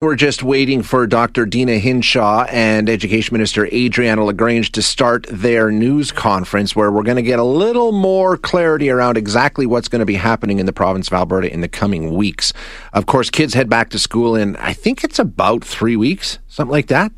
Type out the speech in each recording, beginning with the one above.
We're just waiting for Dr. Deena Hinshaw and Education Minister Adriana LaGrange to start their news conference where we're going to get a little more clarity around exactly what's going to be happening in the province of Alberta in the coming weeks. Of course, kids head back to school in, I think it's about three weeks, something like that.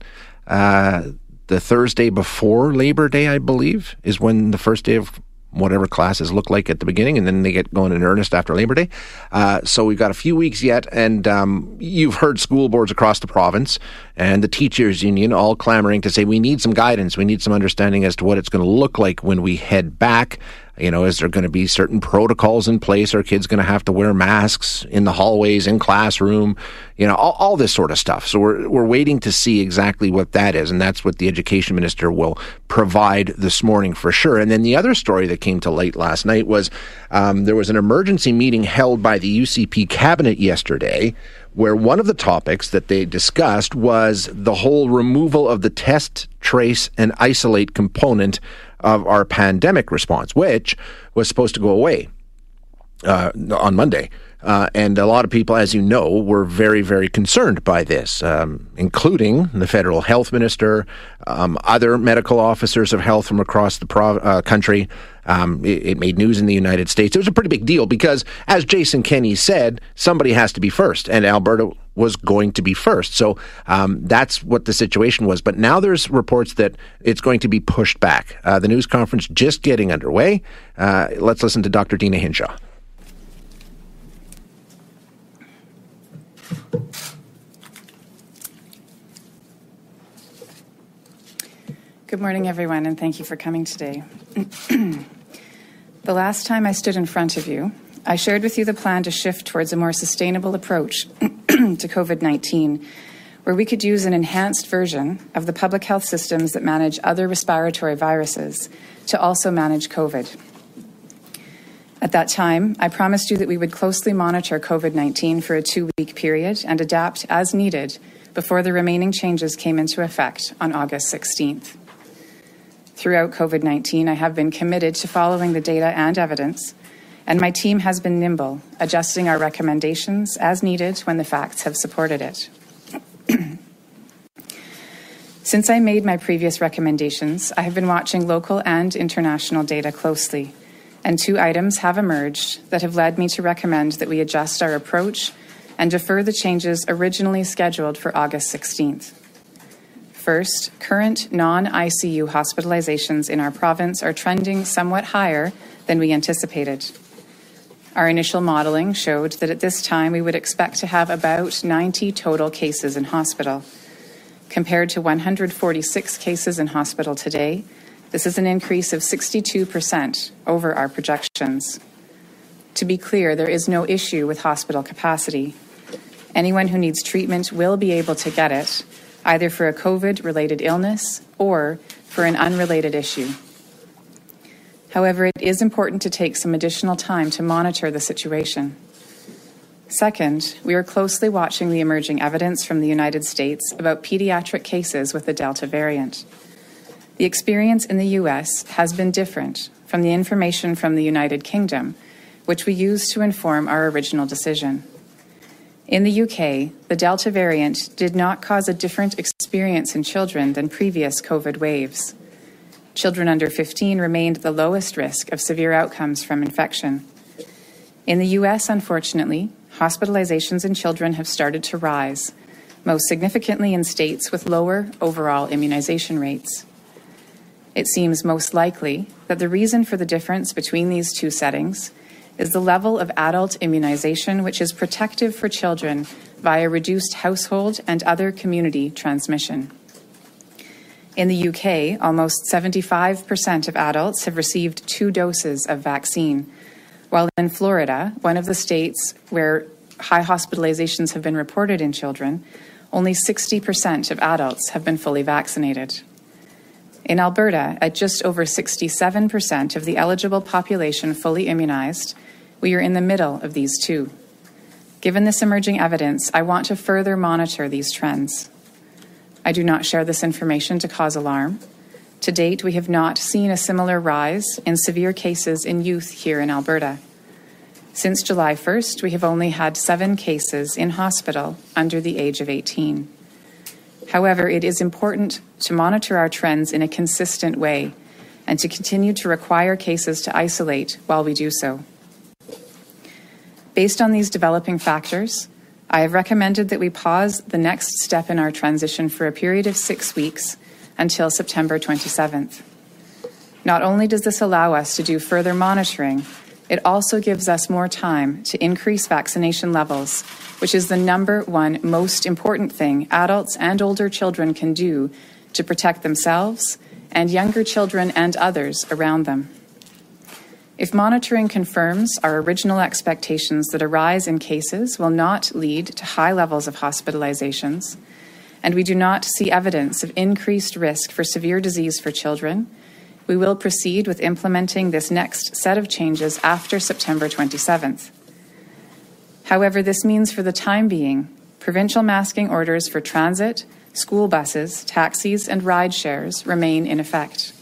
Uh, the Thursday before Labor Day, I believe, is when the first day of whatever classes look like at the beginning, and then they get going in earnest after Labor Day. Uh, so we've got a few weeks yet, and um, you've heard school boards across the province and the teachers union all clamoring to say we need some guidance, we need some understanding as to what it's going to look like when we head back. You know, is there going to be certain protocols in place? Are kids going to have to wear masks in the hallways, in classroom? You know, all, all, this sort of stuff. So we're we're waiting to see exactly what that is, and that's what the education minister will provide this morning for sure. And then the other story that came to light last night was um, there was an emergency meeting held by the UCP cabinet yesterday where one of the topics that they discussed was the whole removal of the test, trace, and isolate component of our pandemic response, which was supposed to go away uh, on Monday. Uh, and a lot of people, as you know, were very, very concerned by this, um, including the federal health minister, um, other medical officers of health from across the uh, country. Um, it, it, made news in the United States. It was a pretty big deal because, as Jason Kenney said, somebody has to be first, and Alberta was going to be first. So um, that's what the situation was. But now there's reports that it's going to be pushed back. Uh, the news conference just getting underway. Uh, let's listen to Dr. Deena Hinshaw. Good morning, everyone, and thank you for coming today. the last time I stood in front of you, I shared with you the plan to shift towards a more sustainable approach to COVID 19, where we could use an enhanced version of the public health systems that manage other respiratory viruses to also manage COVID. At that time, I promised you that we would closely monitor COVID 19 for a two week period and adapt as needed before the remaining changes came into effect on August 16th. Throughout COVID 19, I have been committed to following the data and evidence, and my team has been nimble, adjusting our recommendations as needed when the facts have supported it. Since I made my previous recommendations, I have been watching local and international data closely, and two items have emerged that have led me to recommend that we adjust our approach and defer the changes originally scheduled for August 16th. First, current non ICU hospitalizations in our province are trending somewhat higher than we anticipated. Our initial modeling showed that at this time we would expect to have about 90 total cases in hospital. Compared to 146 cases in hospital today, this is an increase of 62% over our projections. To be clear, there is no issue with hospital capacity. Anyone who needs treatment will be able to get it, either for a COVID related illness or for an unrelated issue. However, it is important to take some additional time to monitor the situation. Second, we are closely watching the emerging evidence from the United States about pediatric cases with the Delta variant. The experience in the US has been different from the information from the United Kingdom, which we used to inform our original decision. In the UK, the Delta variant did not cause a different experience in children than previous COVID waves. Children under 15 remained the lowest risk of severe outcomes from infection. In the US, unfortunately, hospitalizations in children have started to rise, most significantly in states with lower overall immunization rates. It seems most likely that the reason for the difference between these two settings is the level of adult immunization, which is protective for children via reduced household and other community transmission. In the UK, almost 75% of adults have received two doses of vaccine, while in Florida, one of the states where high hospitalizations have been reported in children, only 60% of adults have been fully vaccinated. In Alberta, at just over 67% of the eligible population fully immunized, we are in the middle of these two. Given this emerging evidence, I want to further monitor these trends. I do not share this information to cause alarm. To date, we have not seen a similar rise in severe cases in youth here in Alberta. Since July 1st, we have only had seven cases in hospital under the age of 18. However, it is important to monitor our trends in a consistent way and to continue to require cases to isolate while we do so. Based on these developing factors, I have recommended that we pause the next step in our transition for a period of six weeks until September 27th. Not only does this allow us to do further monitoring, it also gives us more time to increase vaccination levels, which is the number one most important thing adults and older children can do to protect themselves and younger children and others around them. If monitoring confirms our original expectations that a rise in cases will not lead to high levels of hospitalizations, and we do not see evidence of increased risk for severe disease for children, we will proceed with implementing this next set of changes after September 27th. However, this means for the time being, provincial masking orders for transit, school buses, taxis, and ride shares remain in effect.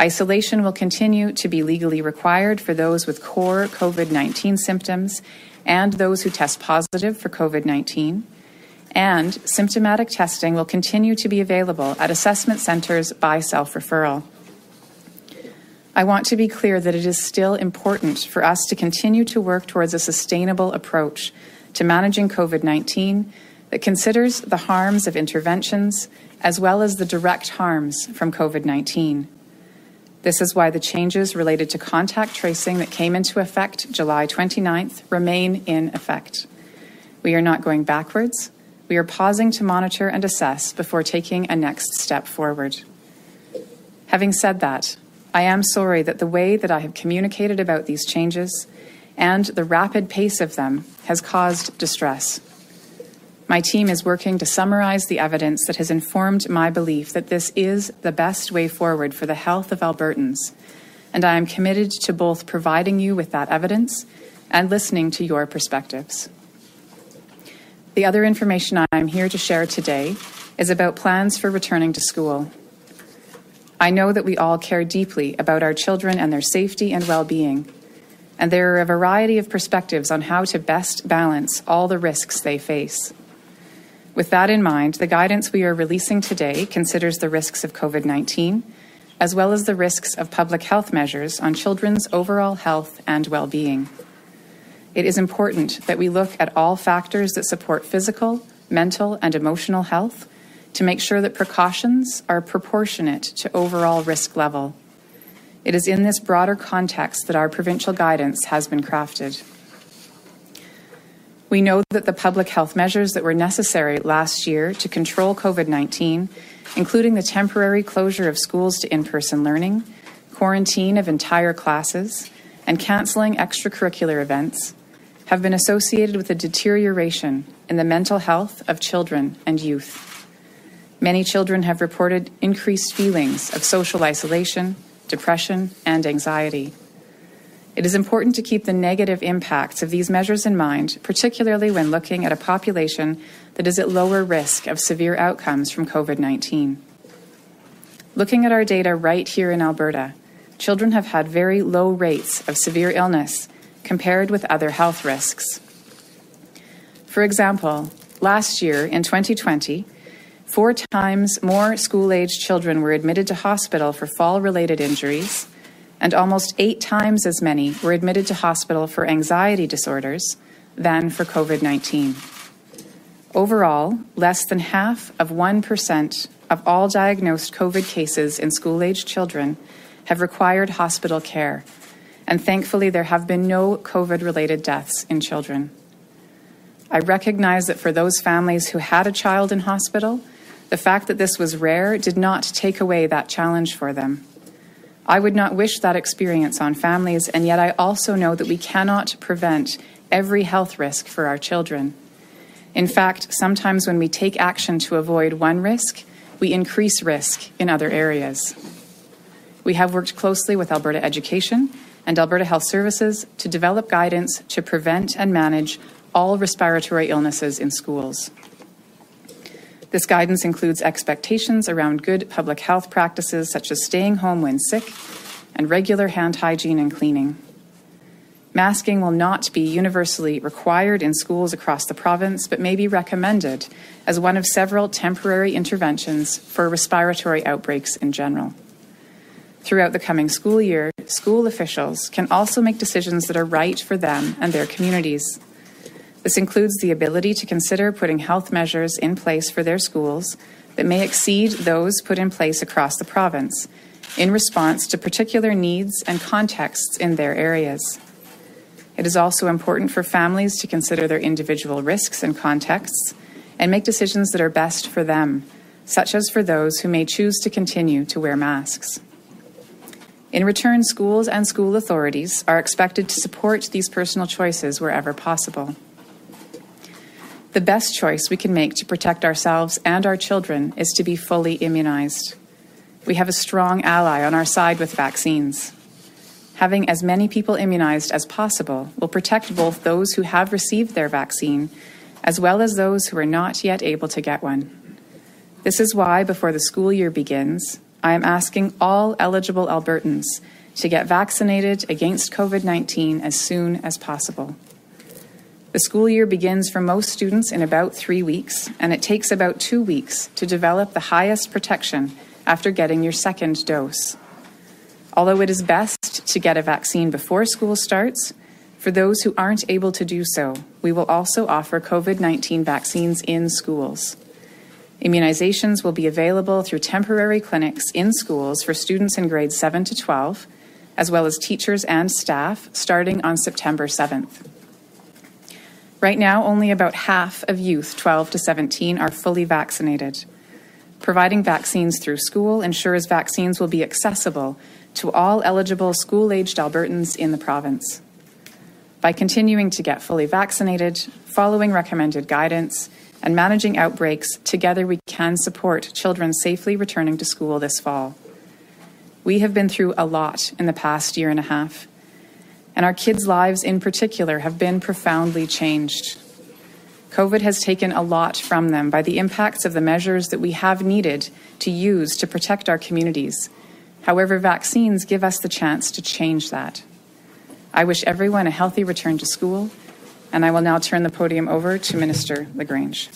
Isolation will continue to be legally required for those with core COVID 19 symptoms and those who test positive for COVID 19. And symptomatic testing will continue to be available at assessment centres by self referral. I want to be clear that it is still important for us to continue to work towards a sustainable approach to managing COVID 19 that considers the harms of interventions as well as the direct harms from COVID 19. This is why the changes related to contact tracing that came into effect July 29th remain in effect. We are not going backwards. We are pausing to monitor and assess before taking a next step forward. Having said that, I am sorry that the way that I have communicated about these changes and the rapid pace of them has caused distress. My team is working to summarize the evidence that has informed my belief that this is the best way forward for the health of Albertans, and I am committed to both providing you with that evidence and listening to your perspectives. The other information I am here to share today is about plans for returning to school. I know that we all care deeply about our children and their safety and well being, and there are a variety of perspectives on how to best balance all the risks they face. With that in mind, the guidance we are releasing today considers the risks of COVID 19, as well as the risks of public health measures on children's overall health and well being. It is important that we look at all factors that support physical, mental, and emotional health to make sure that precautions are proportionate to overall risk level. It is in this broader context that our provincial guidance has been crafted. We know that the public health measures that were necessary last year to control COVID 19, including the temporary closure of schools to in person learning, quarantine of entire classes, and cancelling extracurricular events, have been associated with a deterioration in the mental health of children and youth. Many children have reported increased feelings of social isolation, depression, and anxiety. It is important to keep the negative impacts of these measures in mind, particularly when looking at a population that is at lower risk of severe outcomes from COVID 19. Looking at our data right here in Alberta, children have had very low rates of severe illness compared with other health risks. For example, last year in 2020, four times more school aged children were admitted to hospital for fall related injuries and almost eight times as many were admitted to hospital for anxiety disorders than for COVID 19. Overall, less than half of 1% of all diagnosed COVID cases in school aged children have required hospital care, and thankfully, there have been no COVID related deaths in children. I recognize that for those families who had a child in hospital, the fact that this was rare did not take away that challenge for them. I would not wish that experience on families, and yet I also know that we cannot prevent every health risk for our children. In fact, sometimes when we take action to avoid one risk, we increase risk in other areas. We have worked closely with Alberta Education and Alberta Health Services to develop guidance to prevent and manage all respiratory illnesses in schools. This guidance includes expectations around good public health practices such as staying home when sick and regular hand hygiene and cleaning. Masking will not be universally required in schools across the province, but may be recommended as one of several temporary interventions for respiratory outbreaks in general. Throughout the coming school year, school officials can also make decisions that are right for them and their communities. This includes the ability to consider putting health measures in place for their schools that may exceed those put in place across the province in response to particular needs and contexts in their areas. It is also important for families to consider their individual risks and contexts and make decisions that are best for them, such as for those who may choose to continue to wear masks. In return, schools and school authorities are expected to support these personal choices wherever possible. The best choice we can make to protect ourselves and our children is to be fully immunized. We have a strong ally on our side with vaccines. Having as many people immunized as possible will protect both those who have received their vaccine as well as those who are not yet able to get one. This is why, before the school year begins, I am asking all eligible Albertans to get vaccinated against COVID 19 as soon as possible. The school year begins for most students in about three weeks, and it takes about two weeks to develop the highest protection after getting your second dose. Although it is best to get a vaccine before school starts, for those who aren't able to do so, we will also offer COVID 19 vaccines in schools. Immunizations will be available through temporary clinics in schools for students in grades 7 to 12, as well as teachers and staff, starting on September 7th. Right now, only about half of youth 12 to 17 are fully vaccinated. Providing vaccines through school ensures vaccines will be accessible to all eligible school aged Albertans in the province. By continuing to get fully vaccinated, following recommended guidance, and managing outbreaks, together we can support children safely returning to school this fall. We have been through a lot in the past year and a half, and our kids' lives in particular have been profoundly changed. COVID has taken a lot from them by the impacts of the measures that we have needed to use to protect our communities. However, vaccines give us the chance to change that. I wish everyone a healthy return to school, and I will now turn the podium over to Minister LaGrange.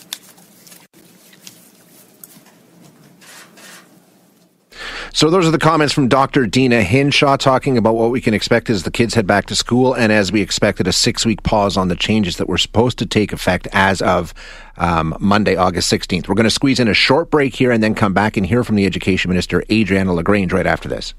So those are the comments from Dr. Deena Hinshaw talking about what we can expect as the kids head back to school and as we expected a six-week pause on the changes that were supposed to take effect as of um, Monday, August 16th. We're going to squeeze in a short break here and then come back and hear from the Education Minister, Adriana LaGrange, right after this.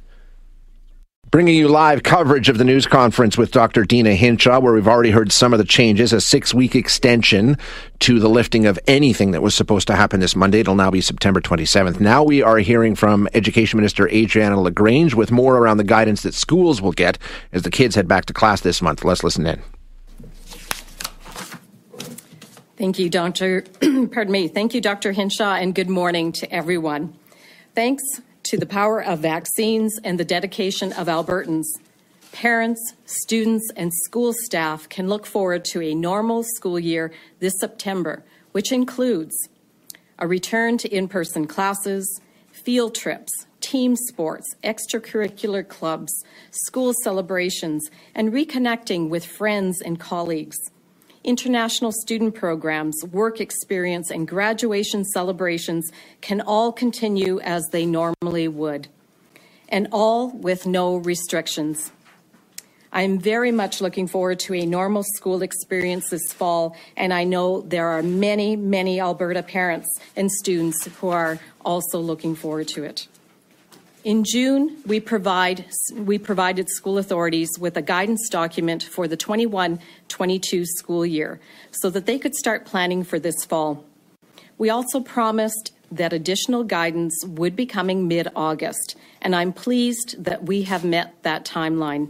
Bringing you live coverage of the news conference with Dr. Deena Hinshaw, where we've already heard some of the changes, a six week extension to the lifting of anything that was supposed to happen this Monday. It'll now be September 27th. Now we are hearing from Education Minister Adriana LaGrange with more around the guidance that schools will get as the kids head back to class this month. Let's listen in. Thank you, Dr. Pardon me. Thank you, Dr. Hinshaw, and good morning to everyone. Thanks to the power of vaccines and the dedication of Albertans, parents, students, and school staff can look forward to a normal school year this September, which includes a return to in person classes, field trips, team sports, extracurricular clubs, school celebrations, and reconnecting with friends and colleagues international student programs, work experience, and graduation celebrations can all continue as they normally would, and all with no restrictions. I'm very much looking forward to a normal school experience this fall, and I know there are many, many Alberta parents and students who are also looking forward to it. In June, we, provide, we provided school authorities with a guidance document for the 21 22 school year so that they could start planning for this fall. We also promised that additional guidance would be coming mid August, and I'm pleased that we have met that timeline.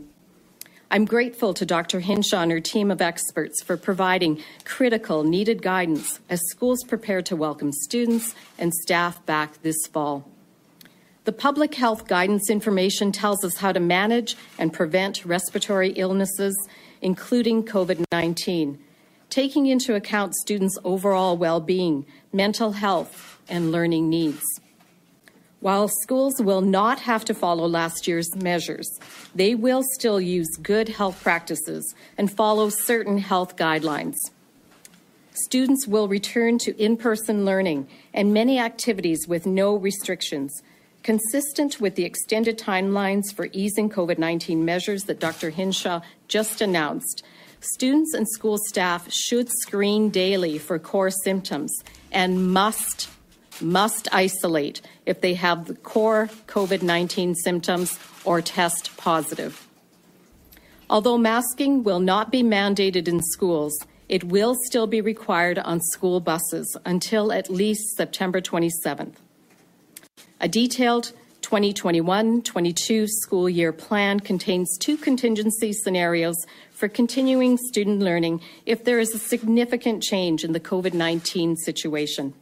I'm grateful to Dr. Hinshaw and her team of experts for providing critical, needed guidance as schools prepare to welcome students and staff back this fall. The public health guidance information tells us how to manage and prevent respiratory illnesses, including COVID 19, taking into account students' overall well being, mental health, and learning needs. While schools will not have to follow last year's measures, they will still use good health practices and follow certain health guidelines. Students will return to in person learning and many activities with no restrictions, consistent with the extended timelines for easing COVID 19 measures that Dr. Hinshaw just announced. Students and school staff should screen daily for core symptoms and must must isolate if they have the core COVID 19 symptoms or test positive. Although masking will not be mandated in schools, it will still be required on school buses until at least September 27th. A detailed 2021 22 school year plan contains two contingency scenarios for continuing student learning if there is a significant change in the COVID 19 situation.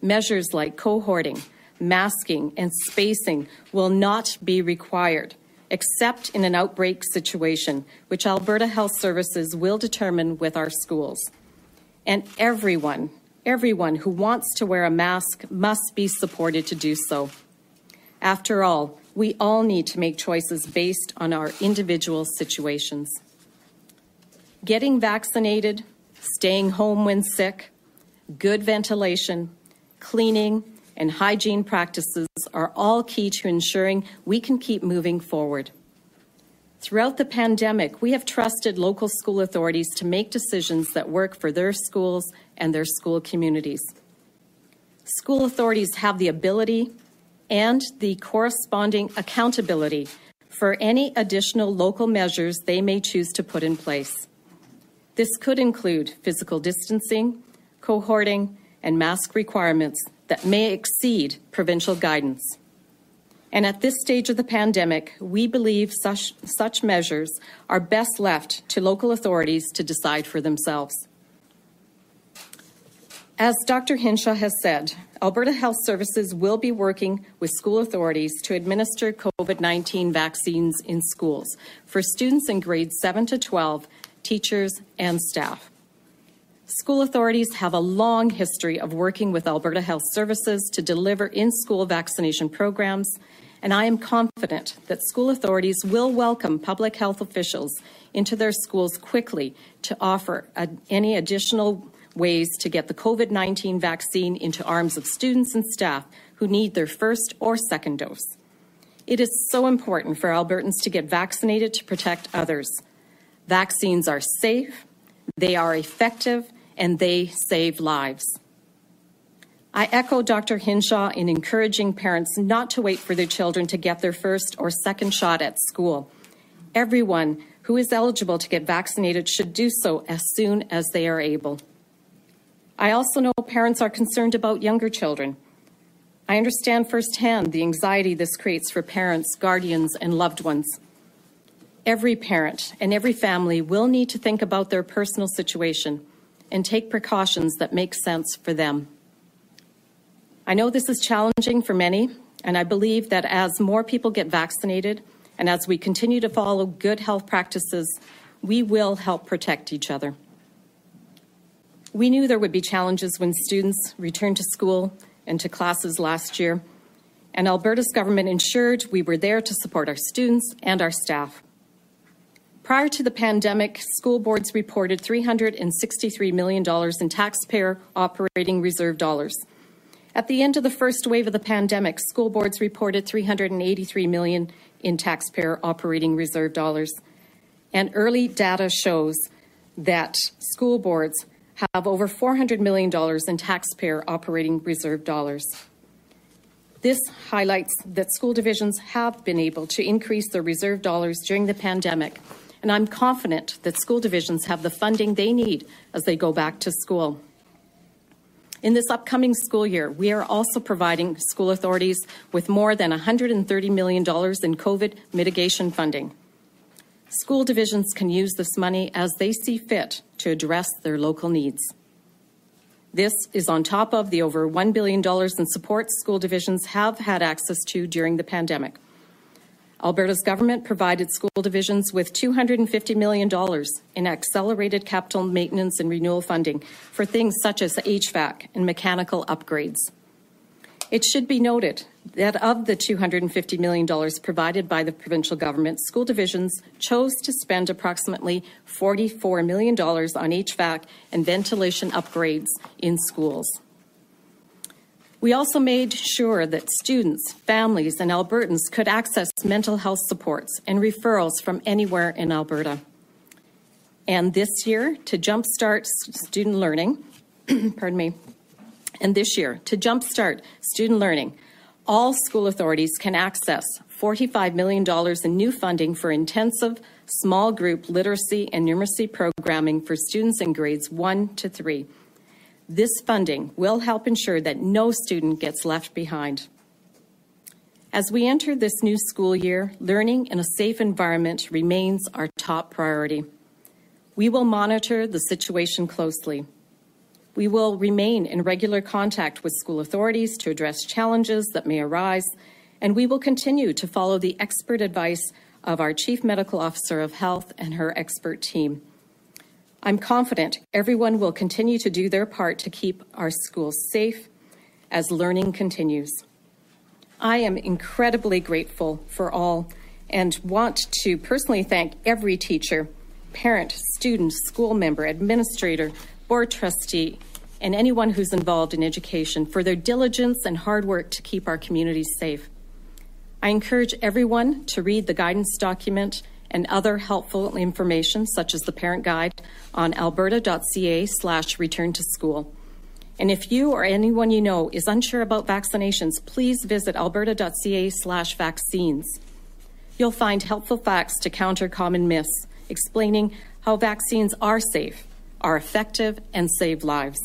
Measures like cohorting, masking, and spacing will not be required, except in an outbreak situation, which Alberta Health Services will determine with our schools. And everyone, everyone who wants to wear a mask must be supported to do so. After all, we all need to make choices based on our individual situations. Getting vaccinated, staying home when sick, good ventilation, cleaning, and hygiene practices are all key to ensuring we can keep moving forward. Throughout the pandemic, we have trusted local school authorities to make decisions that work for their schools and their school communities. School authorities have the ability and the corresponding accountability for any additional local measures they may choose to put in place. This could include physical distancing, cohorting, and mask requirements that may exceed provincial guidance. And at this stage of the pandemic, we believe such, such measures are best left to local authorities to decide for themselves. As Dr. Hinshaw has said, Alberta Health Services will be working with school authorities to administer COVID 19 vaccines in schools for students in grades 7 to 12, teachers, and staff. School authorities have a long history of working with Alberta Health Services to deliver in school vaccination programs, and I am confident that school authorities will welcome public health officials into their schools quickly to offer any additional ways to get the COVID 19 vaccine into arms of students and staff who need their first or second dose. It is so important for Albertans to get vaccinated to protect others. Vaccines are safe, they are effective, and they save lives. I echo Dr. Hinshaw in encouraging parents not to wait for their children to get their first or second shot at school. Everyone who is eligible to get vaccinated should do so as soon as they are able. I also know parents are concerned about younger children. I understand firsthand the anxiety this creates for parents, guardians, and loved ones. Every parent and every family will need to think about their personal situation and take precautions that make sense for them. I know this is challenging for many, and I believe that as more people get vaccinated and as we continue to follow good health practices, we will help protect each other. We knew there would be challenges when students returned to school and to classes last year, and Alberta's government ensured we were there to support our students and our staff. Prior to the pandemic, school boards reported $363 million in taxpayer operating reserve dollars. At the end of the first wave of the pandemic, school boards reported 383 million in taxpayer operating reserve dollars. And early data shows that school boards have over $400 million in taxpayer operating reserve dollars. This highlights that school divisions have been able to increase their reserve dollars during the pandemic and I'm confident that school divisions have the funding they need as they go back to school. In this upcoming school year, we are also providing school authorities with more than $130 million in COVID mitigation funding. School divisions can use this money as they see fit to address their local needs. This is on top of the over $1 billion in support school divisions have had access to during the pandemic. Alberta's government provided school divisions with $250 million in accelerated capital maintenance and renewal funding for things such as HVAC and mechanical upgrades. It should be noted that of the $250 million provided by the provincial government, school divisions chose to spend approximately $44 million on HVAC and ventilation upgrades in schools. We also made sure that students, families, and Albertans could access mental health supports and referrals from anywhere in Alberta. And this year, to jumpstart student learning, pardon me, and this year, to jumpstart student learning, all school authorities can access $45 million in new funding for intensive small group literacy and numeracy programming for students in grades 1 to 3. This funding will help ensure that no student gets left behind. As we enter this new school year, learning in a safe environment remains our top priority. We will monitor the situation closely. We will remain in regular contact with school authorities to address challenges that may arise, and we will continue to follow the expert advice of our Chief Medical Officer of Health and her expert team. I'm confident everyone will continue to do their part to keep our schools safe as learning continues. I am incredibly grateful for all and want to personally thank every teacher, parent, student, school member, administrator, board trustee, and anyone who's involved in education for their diligence and hard work to keep our communities safe. I encourage everyone to read the guidance document and other helpful information, such as the parent guide, on alberta.ca slash return to school. And if you or anyone you know is unsure about vaccinations, please visit alberta.ca slash vaccines. You'll find helpful facts to counter common myths, explaining how vaccines are safe, are effective, and save lives.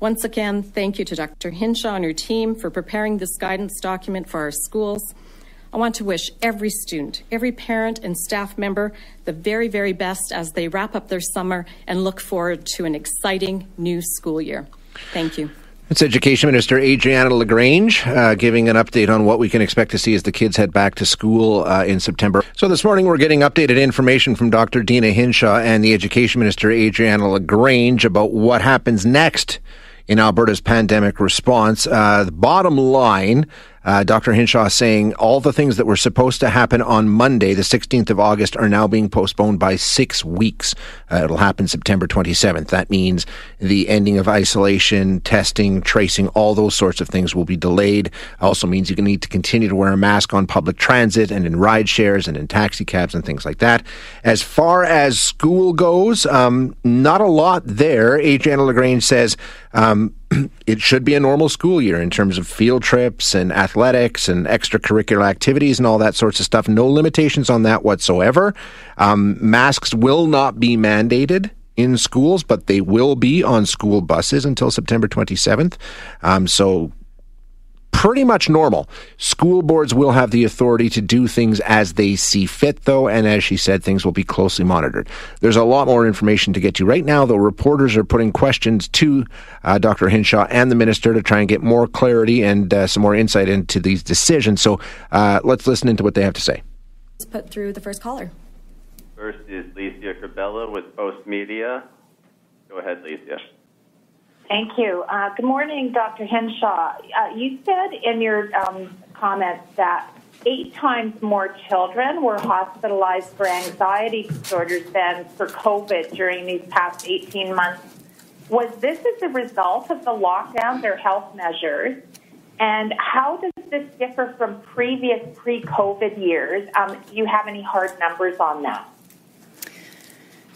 Once again, thank you to Dr. Hinshaw and her team for preparing this guidance document for our schools. I want to wish every student, every parent, and staff member the very, very best as they wrap up their summer and look forward to an exciting new school year. Thank you. It's Education Minister Adriana LaGrange uh, giving an update on what we can expect to see as the kids head back to school uh, in September. So this morning we're getting updated information from Dr. Deena Hinshaw and the Education Minister Adriana LaGrange about what happens next in Alberta's pandemic response. Uh, the bottom line uh, Dr. Hinshaw saying all the things that were supposed to happen on Monday, the 16th of August, are now being postponed by six weeks. Uh, it'll happen September 27th. That means the ending of isolation, testing, tracing, all those sorts of things will be delayed. Also means you're going to need to continue to wear a mask on public transit and in ride shares and in taxi cabs and things like that. As far as school goes, um, not a lot there. Adriana LaGrange says um, it should be a normal school year in terms of field trips and athletics and extracurricular activities and all that sorts of stuff. No limitations on that whatsoever. Um, masks will not be mandated in schools, but they will be on school buses until September 27th. Um, so pretty much normal. School boards will have the authority to do things as they see fit, though, and as she said, things will be closely monitored. There's a lot more information to get to. Right now, though, reporters are putting questions to uh, Dr. Hinshaw and the minister to try and get more clarity and uh, some more insight into these decisions. So uh, let's listen into what they have to say. Let's put through the first caller. First is Licia Corbella with Postmedia. Go ahead, Licia. Thank you. Uh, good morning, Dr. Henshaw. Uh, you said in your um, comments that eight times more children were hospitalized for anxiety disorders than for COVID during these past 18 months. Was this as a result of the lockdown, their health measures? And how does this differ from previous pre COVID years? Um, do you have any hard numbers on that?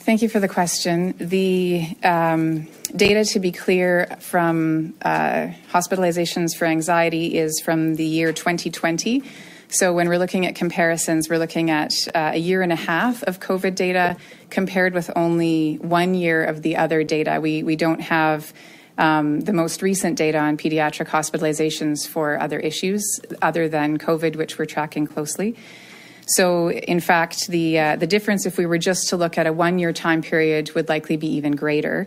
Thank you for the question. The um, data, to be clear, from uh, hospitalizations for anxiety is from the year 2020. So when we're looking at comparisons, we're looking at uh, a year and a half of COVID data compared with only one year of the other data. We we don't have um, the most recent data on pediatric hospitalizations for other issues other than COVID, which we're tracking closely. So, in fact, the uh, the difference, if we were just to look at a one year time period, would likely be even greater.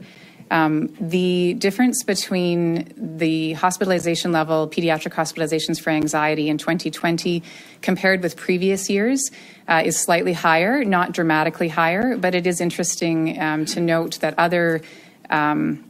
Um, the difference between the hospitalization level, pediatric hospitalizations for anxiety in 2020 compared with previous years uh, is slightly higher, not dramatically higher, but it is interesting um, to note that other um,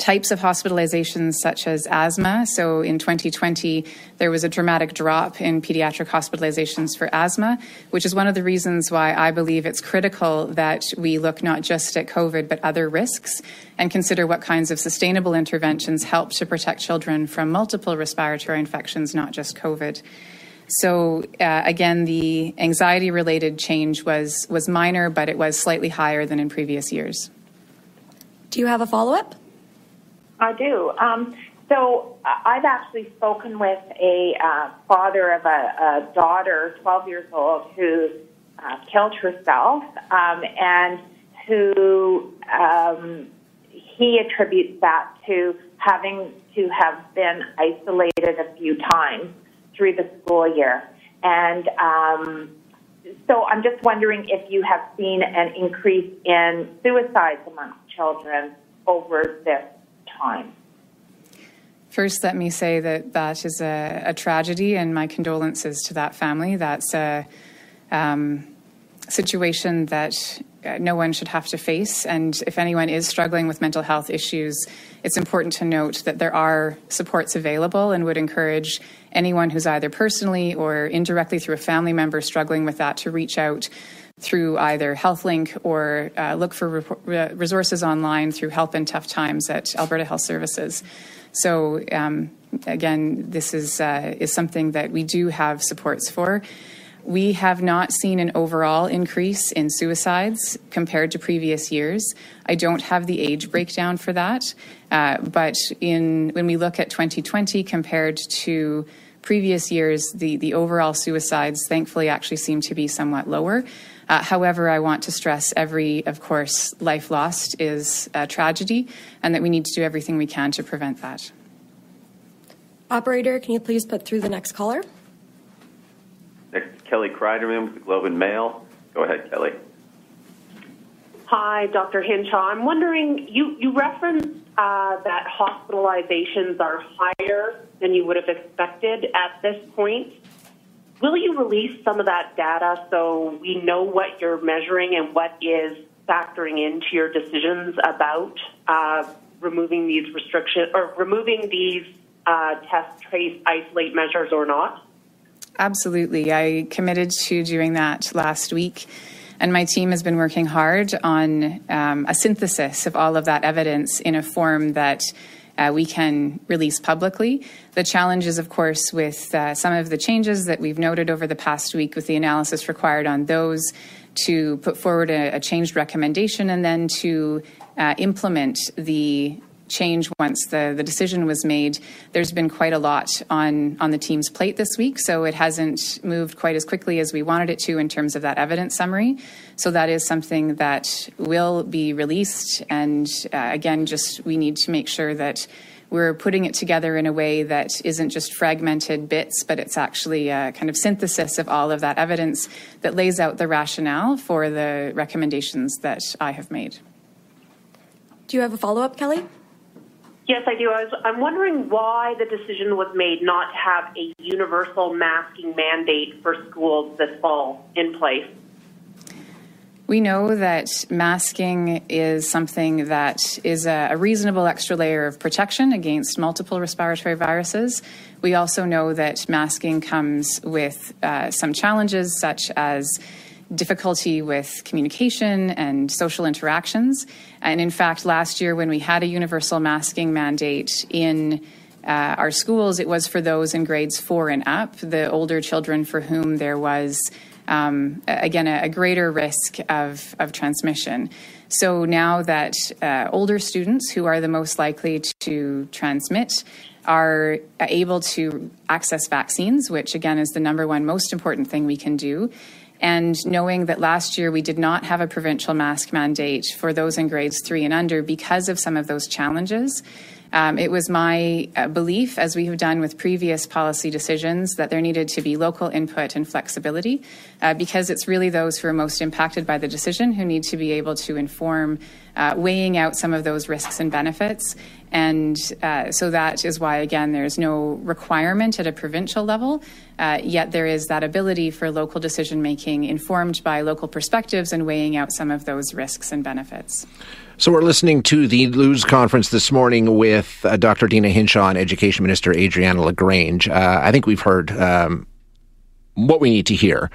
types of hospitalizations such as asthma. So in 2020, there was a dramatic drop in pediatric hospitalizations for asthma, which is one of the reasons why I believe it's critical that we look not just at COVID but other risks and consider what kinds of sustainable interventions help to protect children from multiple respiratory infections, not just COVID. So uh, again, the anxiety-related change was was minor, but it was slightly higher than in previous years. Do you have a follow-up? I do. Um, so uh, I've actually spoken with a uh, father of a, a, daughter, 12 years old, who uh, killed herself, um, and who um, he attributes that to having to have been isolated a few times through the school year. And um, so I'm just wondering if you have seen an increase in suicides amongst children over this time. First, let me say that that is a, a tragedy, and my condolences to that family. That's a um, situation that uh, no one should have to face. And if anyone is struggling with mental health issues, it's important to note that there are supports available and would encourage anyone who's either personally or indirectly through a family member struggling with that to reach out through either HealthLink or uh, look for re- resources online through Help in Tough Times at Alberta Health Services. So um, again, this is uh, is something that we do have supports for. We have not seen an overall increase in suicides compared to previous years. I don't have the age breakdown for that, uh, but in when we look at 2020 compared to previous years, the, the overall suicides thankfully actually seem to be somewhat lower. Uh, however, I want to stress every, of course, life lost is a tragedy, and that we need to do everything we can to prevent that. Operator, can you please put through the next caller? Next, Kelly Cryderman with the Globe and Mail. Go ahead, Kelly. Hi, Dr. Hinshaw. I'm wondering, you, you referenced uh, that hospitalizations are higher than you would have expected at this point. Will you release some of that data so we know what you're measuring and what is factoring into your decisions about uh, removing these restrictions or removing these uh, test, trace, isolate measures or not? Absolutely. I committed to doing that last week. And my team has been working hard on um, a synthesis of all of that evidence in a form that uh, we can release publicly. The challenge is, of course, with uh, some of the changes that we've noted over the past week with the analysis required on those to put forward a, a changed recommendation and then to uh, implement the change once the, the decision was made. There's been quite a lot on, on the team's plate this week, so it hasn't moved quite as quickly as we wanted it to in terms of that evidence summary. So that is something that will be released. And uh, again, just we need to make sure that we're putting it together in a way that isn't just fragmented bits, but it's actually a kind of synthesis of all of that evidence that lays out the rationale for the recommendations that I have made. Do you have a follow up, Kelly? Yes, I do. I was, I'm wondering why the decision was made not to have a universal masking mandate for schools this fall in place. We know that masking is something that is a, a, reasonable extra layer of protection against multiple respiratory viruses. We also know that masking comes with uh, some challenges, such as difficulty with communication and social interactions. And in fact, last year when we had a universal masking mandate in uh, our schools, it was for those in grades four and up, the older children for whom there was, um, again, a, a, greater risk of, of transmission. So now that uh, older students who are the most likely to transmit are able to access vaccines, which again is the number one most important thing we can do, and knowing that last year we did not have a provincial mask mandate for those in grades three and under because of some of those challenges, Um, it was my uh, belief, as we have done with previous policy decisions, that there needed to be local input and flexibility uh, because it's really those who are most impacted by the decision who need to be able to inform uh, weighing out some of those risks and benefits. And uh, so that is why, again, there's no requirement at a provincial level, uh, yet there is that ability for local decision making informed by local perspectives and weighing out some of those risks and benefits. So we're listening to the News Conference this morning with uh, Dr. Deena Hinshaw and Education Minister Adriana LaGrange. Uh, I think we've heard um, what we need to hear